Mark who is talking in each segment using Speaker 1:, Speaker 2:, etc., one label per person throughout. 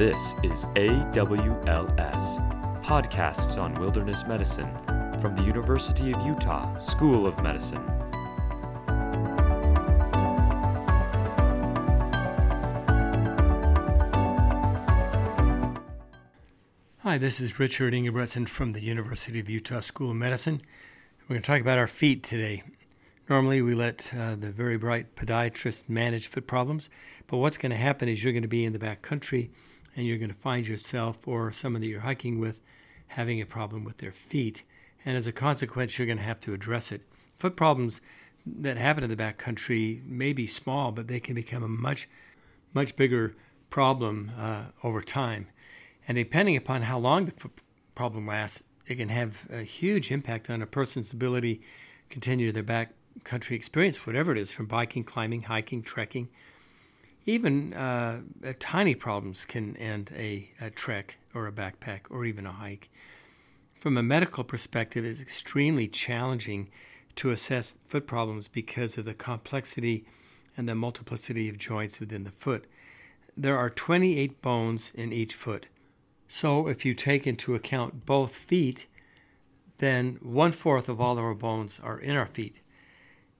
Speaker 1: This is AWLS, Podcasts on Wilderness Medicine, from the University of Utah School of Medicine.
Speaker 2: Hi, this is Richard Ingebretsen from the University of Utah School of Medicine. We're going to talk about our feet today. Normally, we let uh, the very bright podiatrist manage foot problems, but what's going to happen is you're going to be in the back country and you're going to find yourself or someone that you're hiking with having a problem with their feet. And as a consequence, you're going to have to address it. Foot problems that happen in the back country may be small, but they can become a much, much bigger problem uh, over time. And depending upon how long the foot problem lasts, it can have a huge impact on a person's ability to continue their back country experience, whatever it is, from biking, climbing, hiking, trekking. Even uh, tiny problems can end a, a trek or a backpack or even a hike. From a medical perspective, it's extremely challenging to assess foot problems because of the complexity and the multiplicity of joints within the foot. There are 28 bones in each foot. So, if you take into account both feet, then one fourth of all of our bones are in our feet.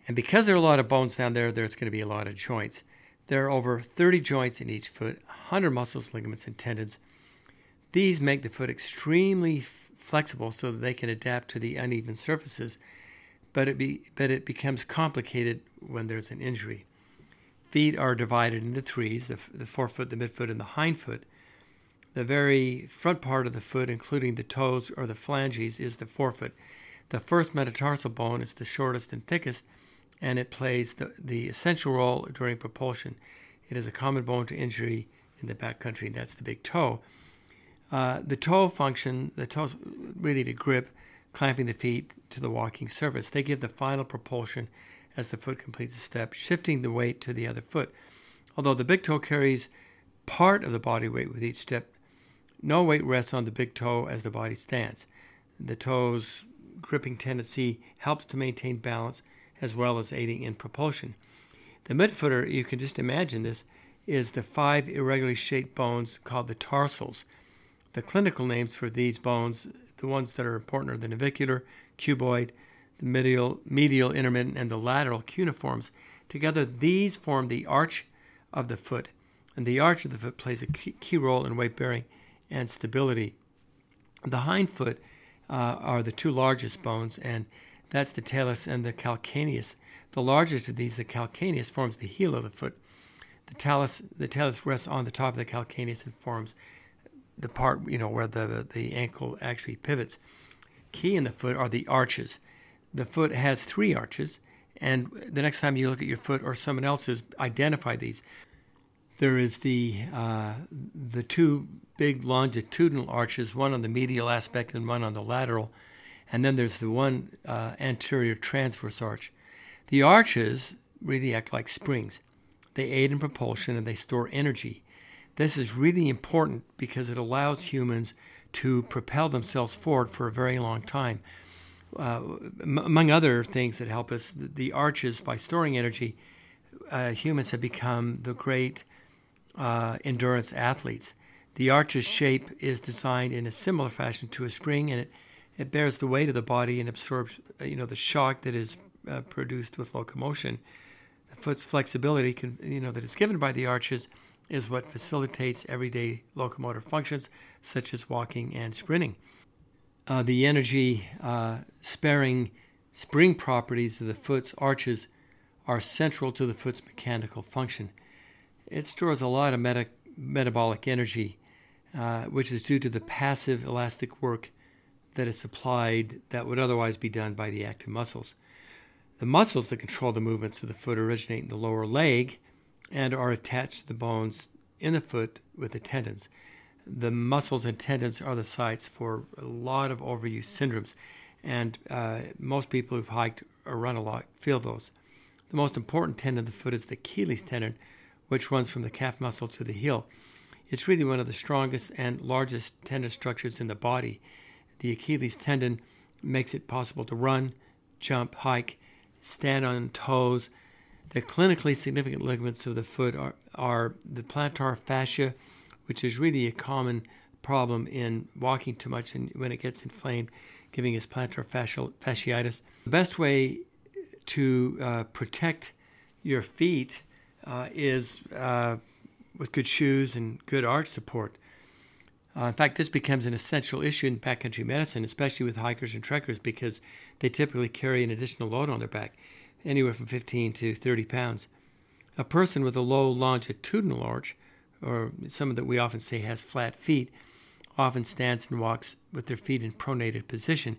Speaker 2: And because there are a lot of bones down there, there's going to be a lot of joints. There are over 30 joints in each foot, 100 muscles, ligaments, and tendons. These make the foot extremely flexible so that they can adapt to the uneven surfaces, but it, be, but it becomes complicated when there's an injury. Feet are divided into threes the, the forefoot, the midfoot, and the hindfoot. The very front part of the foot, including the toes or the phalanges, is the forefoot. The first metatarsal bone is the shortest and thickest, and it plays the, the essential role during propulsion. It is a common bone to injury in the backcountry, and that's the big toe. Uh, the toe function, the toes really to grip, clamping the feet to the walking surface. They give the final propulsion as the foot completes a step, shifting the weight to the other foot. Although the big toe carries part of the body weight with each step, no weight rests on the big toe as the body stands. The toe's gripping tendency helps to maintain balance as well as aiding in propulsion. The midfooter, you can just imagine this, is the five irregularly shaped bones called the tarsals. The clinical names for these bones, the ones that are important, are the navicular, cuboid, the medial, medial intermediate, and the lateral cuneiforms. Together, these form the arch of the foot, and the arch of the foot plays a key role in weight bearing and stability. The hind foot uh, are the two largest bones, and that's the talus and the calcaneus. The largest of these, the calcaneus, forms the heel of the foot. The talus, the talus rests on the top of the calcaneus and forms the part, you know, where the the ankle actually pivots. Key in the foot are the arches. The foot has three arches, and the next time you look at your foot or someone else's, identify these. There is the uh, the two big longitudinal arches, one on the medial aspect and one on the lateral and then there's the one uh, anterior transverse arch. The arches really act like springs. They aid in propulsion and they store energy. This is really important because it allows humans to propel themselves forward for a very long time. Uh, m- among other things that help us, the arches, by storing energy, uh, humans have become the great uh, endurance athletes. The arch's shape is designed in a similar fashion to a spring, and it it bears the weight of the body and absorbs, uh, you know, the shock that is uh, produced with locomotion. The foot's flexibility, can, you know, that is given by the arches, is what facilitates everyday locomotor functions such as walking and sprinting. Uh, the energy uh, sparing spring properties of the foot's arches are central to the foot's mechanical function. It stores a lot of meta- metabolic energy, uh, which is due to the passive elastic work that is supplied that would otherwise be done by the active muscles. The muscles that control the movements of the foot originate in the lower leg and are attached to the bones in the foot with the tendons. The muscles and tendons are the sites for a lot of overuse syndromes, and uh, most people who've hiked or run a lot feel those. The most important tendon of the foot is the Achilles tendon, which runs from the calf muscle to the heel. It's really one of the strongest and largest tendon structures in the body the Achilles tendon makes it possible to run, jump, hike, stand on toes. The clinically significant ligaments of the foot are, are the plantar fascia, which is really a common problem in walking too much and when it gets inflamed, giving us plantar fasciitis. The best way to uh, protect your feet uh, is uh, with good shoes and good arch support. Uh, in fact, this becomes an essential issue in backcountry medicine, especially with hikers and trekkers, because they typically carry an additional load on their back, anywhere from 15 to 30 pounds. A person with a low longitudinal arch, or someone that we often say has flat feet, often stands and walks with their feet in pronated position.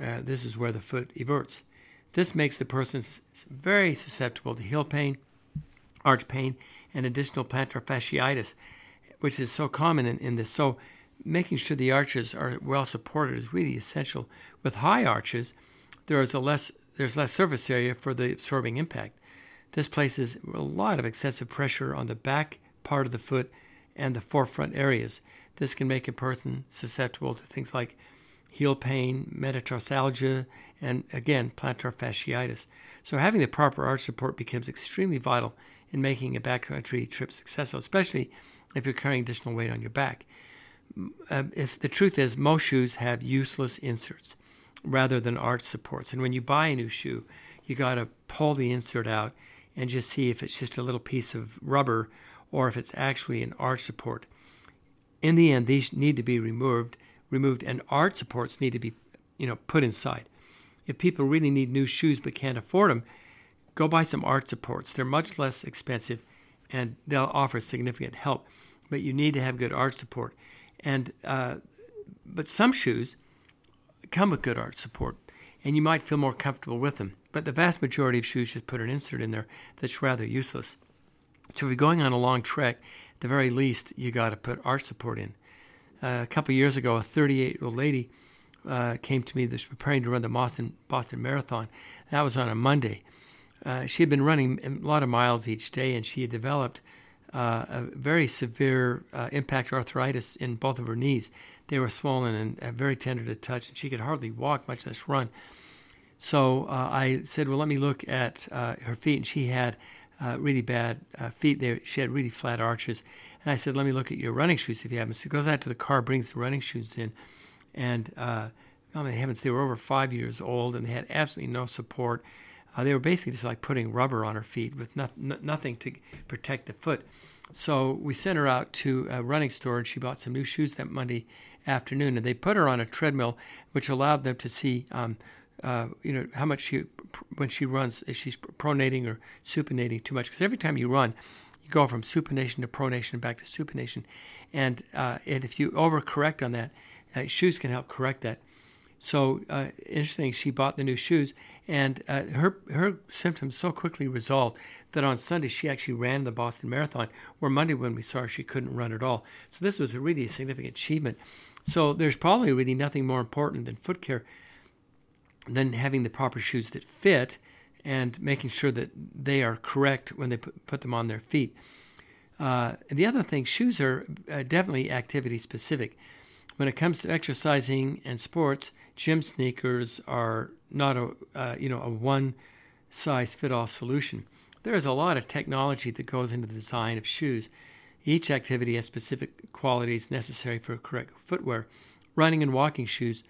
Speaker 2: Uh, this is where the foot everts. This makes the person very susceptible to heel pain, arch pain, and additional plantar fasciitis, which is so common in, in this. So, making sure the arches are well supported is really essential. With high arches, there is a less there's less surface area for the absorbing impact. This places a lot of excessive pressure on the back part of the foot and the forefront areas. This can make a person susceptible to things like heel pain, metatarsalgia, and again, plantar fasciitis. So, having the proper arch support becomes extremely vital in making a backcountry trip successful, especially if you're carrying additional weight on your back. Uh, if the truth is, most shoes have useless inserts rather than arch supports. And when you buy a new shoe, you got to pull the insert out and just see if it's just a little piece of rubber or if it's actually an arch support. In the end, these need to be removed, removed, and arch supports need to be, you know, put inside. If people really need new shoes but can't afford them, go buy some arch supports. They're much less expensive, and they'll offer significant help. But you need to have good arch support. And uh, but some shoes come with good arch support, and you might feel more comfortable with them. But the vast majority of shoes just put an insert in there that's rather useless. So if you're going on a long trek, at the very least, you got to put arch support in. Uh, a couple years ago, a 38 year old lady uh, came to me that's preparing to run the Boston Boston Marathon. That was on a Monday. Uh, she had been running a lot of miles each day, and she had developed uh, a very severe uh, impact arthritis in both of her knees. They were swollen and uh, very tender to touch, and she could hardly walk, much less run. So uh, I said, "Well, let me look at her feet." And she had really bad feet. There, she had really flat arches. And I said, "Let me look at your running shoes if you have them." So she goes out to the car, brings the running shoes in, and oh my heavens, they were over five years old, and they had absolutely no support. Uh, they were basically just like putting rubber on her feet with no, nothing to protect the foot. So we sent her out to a running store and she bought some new shoes that Monday afternoon. And they put her on a treadmill, which allowed them to see, um, uh, you know, how much she, when she runs, if she's pronating or supinating too much. Because every time you run, you go from supination to pronation back to supination. And, uh, and if you overcorrect on that, uh, shoes can help correct that. So uh, interesting, she bought the new shoes, and uh, her her symptoms so quickly resolved that on Sunday she actually ran the Boston Marathon. Where Monday, when we saw her, she couldn't run at all. So this was a really significant achievement. So there's probably really nothing more important than foot care than having the proper shoes that fit and making sure that they are correct when they put, put them on their feet. Uh, the other thing, shoes are uh, definitely activity specific. When it comes to exercising and sports, gym sneakers are not a uh, you know a one size fit all solution. There is a lot of technology that goes into the design of shoes. Each activity has specific qualities necessary for correct footwear. Running and walking shoes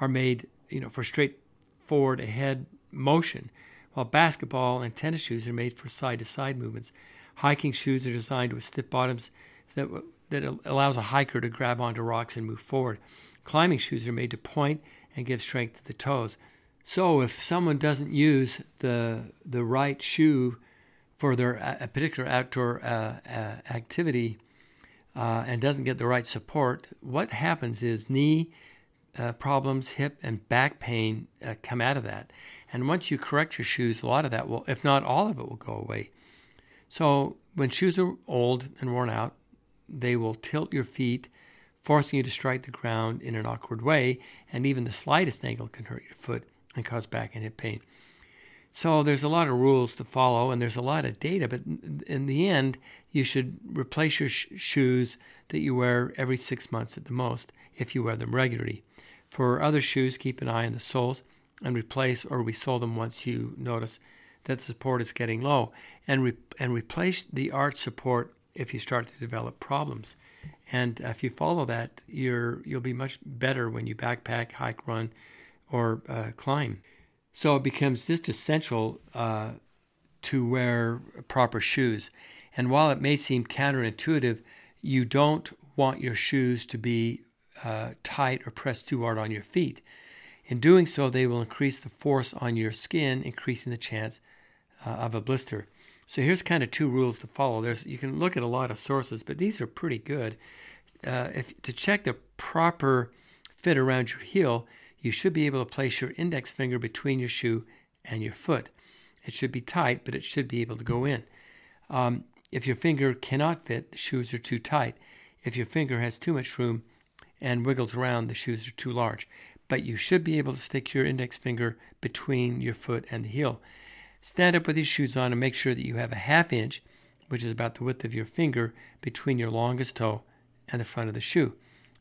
Speaker 2: are made you know for straightforward ahead motion, while basketball and tennis shoes are made for side to side movements. Hiking shoes are designed with stiff bottoms that that allows a hiker to grab onto rocks and move forward. Climbing shoes are made to point and give strength to the toes. So if someone doesn't use the the right shoe for their a particular outdoor uh, uh, activity uh, and doesn't get the right support, what happens is knee uh, problems, hip and back pain uh, come out of that. And once you correct your shoes, a lot of that will, if not all of it, will go away. So when shoes are old and worn out, they will tilt your feet forcing you to strike the ground in an awkward way, and even the slightest angle can hurt your foot and cause back and hip pain. So there's a lot of rules to follow, and there's a lot of data, but in the end, you should replace your sh- shoes that you wear every six months at the most, if you wear them regularly. For other shoes, keep an eye on the soles and replace or resole them once you notice that the support is getting low, and re- and replace the arch support if you start to develop problems. And if you follow that, you're you'll be much better when you backpack, hike, run, or uh, climb. So it becomes just essential uh, to wear proper shoes. And while it may seem counterintuitive, you don't want your shoes to be uh, tight or pressed too hard on your feet. In doing so, they will increase the force on your skin, increasing the chance uh, of a blister. So here's kind of two rules to follow. There's you can look at a lot of sources, but these are pretty good. Uh, if to check the proper fit around your heel, you should be able to place your index finger between your shoe and your foot. It should be tight, but it should be able to go in. Um, if your finger cannot fit, the shoes are too tight. If your finger has too much room and wiggles around, the shoes are too large. But you should be able to stick your index finger between your foot and the heel. Stand up with your shoes on and make sure that you have a half inch, which is about the width of your finger, between your longest toe and the front of the shoe.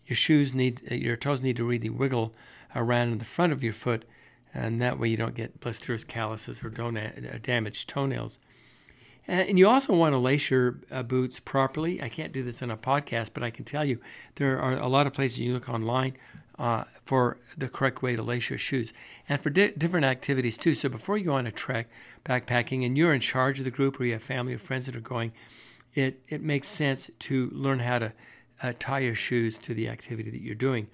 Speaker 2: Your shoes need, uh, your toes need to really wiggle around in the front of your foot, and that way you don't get blisters, calluses, or uh, damaged toenails. And you also want to lace your uh, boots properly. I can't do this in a podcast, but I can tell you there are a lot of places you look online uh, for the correct way to lace your shoes and for di- different activities too. So before you go on a trek backpacking and you're in charge of the group or you have family or friends that are going, it, it makes sense to learn how to uh, tie your shoes to the activity that you're doing.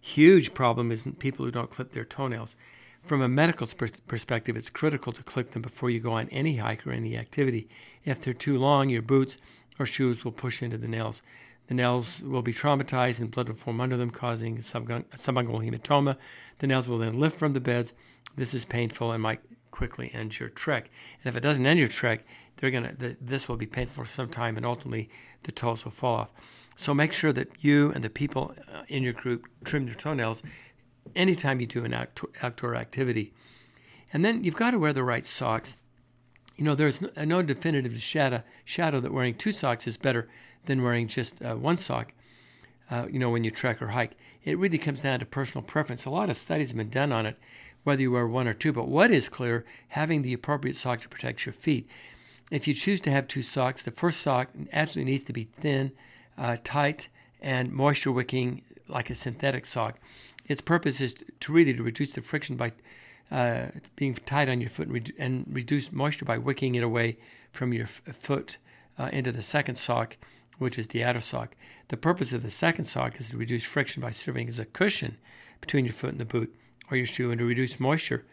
Speaker 2: Huge problem is people who don't clip their toenails. From a medical perspective, it's critical to clip them before you go on any hike or any activity. If they're too long, your boots or shoes will push into the nails. The nails will be traumatized and blood will form under them, causing subungual hematoma. The nails will then lift from the beds. This is painful and might quickly end your trek. And if it doesn't end your trek, they're gonna the, this will be painful for some time, and ultimately the toes will fall off. So make sure that you and the people uh, in your group trim your toenails anytime you do an outdoor activity. And then you've got to wear the right socks. You know, there's no, no definitive shadow, shadow that wearing two socks is better than wearing just uh, one sock, uh, you know, when you trek or hike. It really comes down to personal preference. A lot of studies have been done on it, whether you wear one or two. But what is clear, having the appropriate sock to protect your feet. If you choose to have two socks, the first sock absolutely needs to be thin, uh, tight, and moisture wicking like a synthetic sock. Its purpose is to really to reduce the friction by uh, being tied on your foot and, re- and, reduce moisture by wicking it away from your f- foot uh, into the second sock which is the outer sock. The purpose of the second sock is to reduce friction by serving as a cushion between your foot and the boot or your shoe and to reduce moisture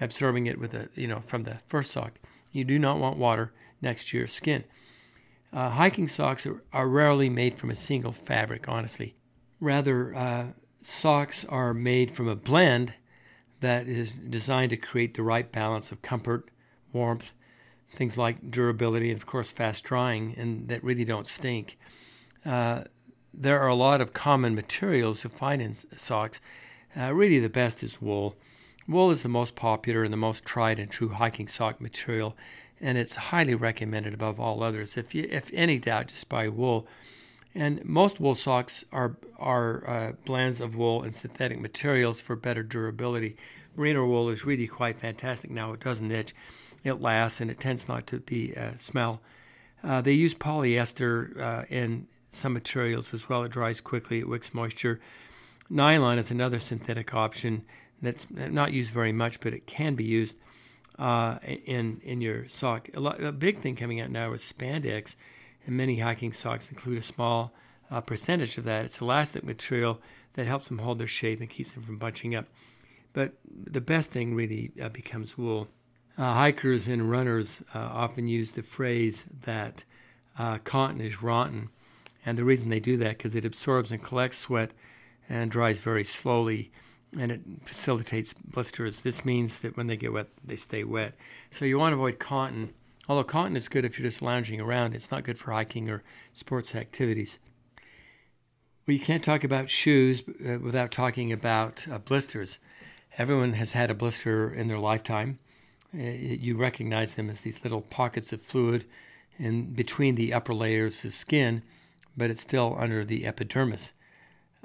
Speaker 2: absorbing it with a you know from the first sock. You do not want water next to your skin. Uh, hiking socks are, are, rarely made from a single fabric, honestly. Rather, uh, socks are made from a blend that is designed to create the right balance of comfort, warmth, things like durability and, of course, fast drying, and that really don't stink. Uh, there are a lot of common materials to find in socks. Uh, really, the best is wool. Wool is the most popular and the most tried and true hiking sock material, and it's highly recommended above all others. If you, if any doubt, just buy wool. And most wool socks are are uh, blends of wool and synthetic materials for better durability. Merino wool is really quite fantastic. Now it doesn't itch it lasts and it tends not to be a uh, smell. Uh, they use polyester uh, in some materials as well. It dries quickly, it wicks moisture. Nylon is another synthetic option that's not used very much, but it can be used uh, in in your sock. A, lot, a, big thing coming out now is spandex, and many hiking socks include a small uh, percentage of that. It's elastic material that helps them hold their shape and keeps them from bunching up. But the best thing really uh, becomes wool. Uh, hikers and runners uh, often use the phrase that uh, cotton is rotten, and the reason they do that because it absorbs and collects sweat and dries very slowly, and it facilitates blisters. This means that when they get wet, they stay wet. So you want to avoid cotton. Although cotton is good if you're just lounging around, it's not good for hiking or sports activities. Well, you can't talk about shoes uh, without talking about uh, blisters. Everyone has had a blister in their lifetime. Uh, you recognize them as these little pockets of fluid in between the upper layers of skin, but it's still under the epidermis.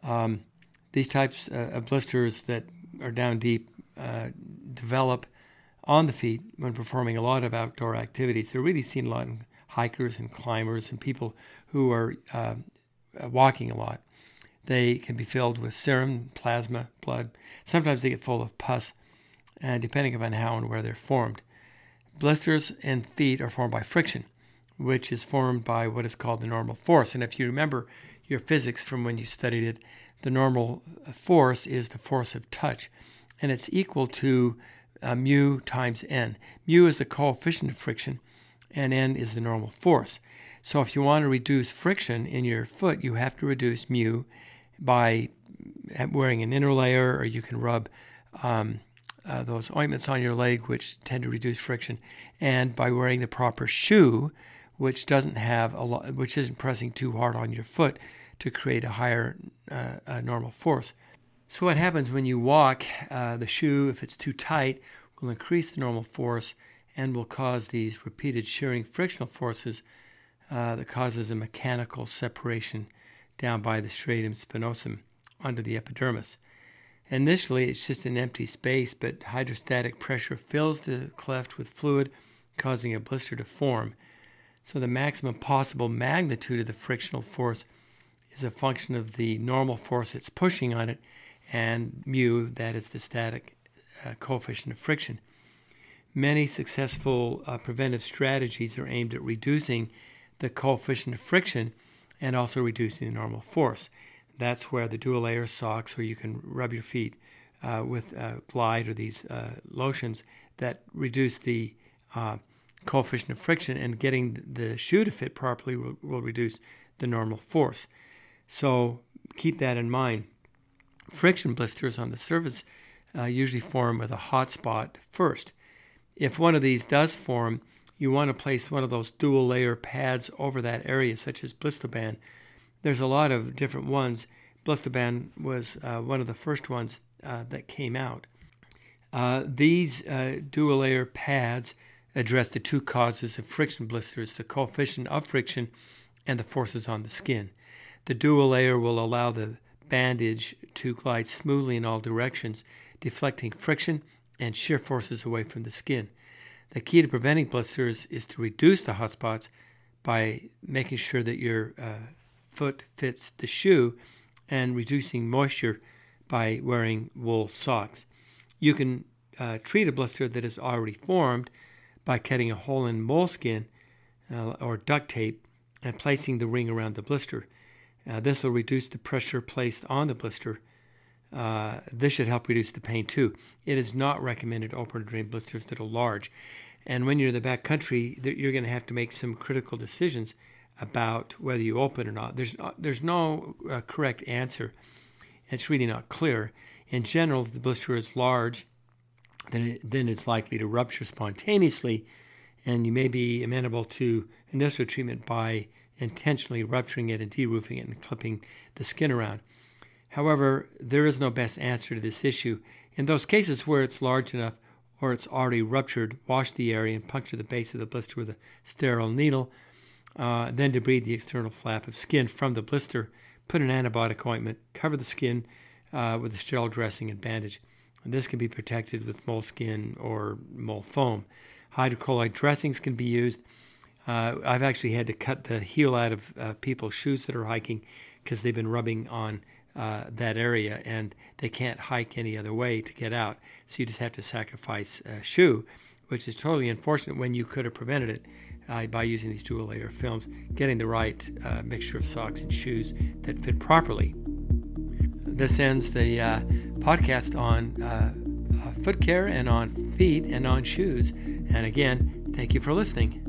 Speaker 2: Um, these types uh, of blisters that are down deep uh, develop on the feet when performing a lot of outdoor activities. They're really seen a lot in hikers and climbers and people who are uh, walking a lot. They can be filled with serum, plasma, blood. Sometimes they get full of pus, and depending upon how and where they're formed. Blisters in feet are formed by friction, which is formed by what is called the normal force. And if you remember your physics from when you studied it, the normal force is the force of touch, and it's equal to uh, mu times n. Mu is the coefficient of friction, and n is the normal force. So if you want to reduce friction in your foot, you have to reduce mu by wearing an inner layer, or you can rub um, uh, those ointments on your leg, which tend to reduce friction, and by wearing the proper shoe, which doesn't have a lot, which isn't pressing too hard on your foot to create a higher uh, uh, normal force. So what happens when you walk? Uh, the shoe, if it's too tight, will increase the normal force and will cause these repeated shearing frictional forces uh, that causes a mechanical separation down by the stratum spinosum under the epidermis. Initially, it's just an empty space, but hydrostatic pressure fills the cleft with fluid, causing a blister to form. So, the maximum possible magnitude of the frictional force is a function of the normal force that's pushing on it, and mu, that is the static uh, coefficient of friction. Many successful uh, preventive strategies are aimed at reducing the coefficient of friction and also reducing the normal force. That's where the dual layer socks, where you can rub your feet uh, with uh, Glide or these uh, lotions that reduce the uh, coefficient of friction, and getting the shoe to fit properly will, will reduce the normal force. So keep that in mind. Friction blisters on the surface uh, usually form with a hot spot first. If one of these does form, you want to place one of those dual layer pads over that area, such as Blist-O-Ban, there's a lot of different ones. Blist-O-Ban was uh, one of the first ones uh, that came out. Uh, these uh, dual layer pads address the two causes of friction blisters the coefficient of friction and the forces on the skin. The dual layer will allow the bandage to glide smoothly in all directions, deflecting friction and shear forces away from the skin. The key to preventing blisters is to reduce the hot spots by making sure that your uh, foot fits the shoe and reducing moisture by wearing wool socks. You can uh, treat a blister that is already formed by cutting a hole in moleskin uh, or duct tape and placing the ring around the blister. Uh, this will reduce the pressure placed on the blister. Uh, this should help reduce the pain too. It is not recommended to open drain blisters that are large. And when you're in the back country, you're going to have to make some critical decisions about whether you open or not. There's no, there's no uh, correct answer. It's really not clear. In general, if the blister is large, then it, then it's likely to rupture spontaneously, and you may be amenable to industrial treatment by intentionally rupturing it and deroofing it and clipping the skin around. However, there is no best answer to this issue. In those cases where it's large enough or it's already ruptured, wash the area and puncture the base of the blister with a sterile needle uh, then debride the external flap of skin from the blister. Put an antibiotic ointment, cover the skin uh, with a sterile dressing and bandage. And this can be protected with moleskin or mole foam. Hydrocolloid dressings can be used. Uh, I've actually had to cut the heel out of uh, people's shoes that are hiking because they've been rubbing on uh, that area and they can't hike any other way to get out. So you just have to sacrifice a shoe, which is totally unfortunate when you could have prevented it uh, by using these dual layer films, getting the right uh, mixture of socks and shoes that fit properly. This ends the uh, podcast on foot care and on feet and on shoes. And again, thank you for listening.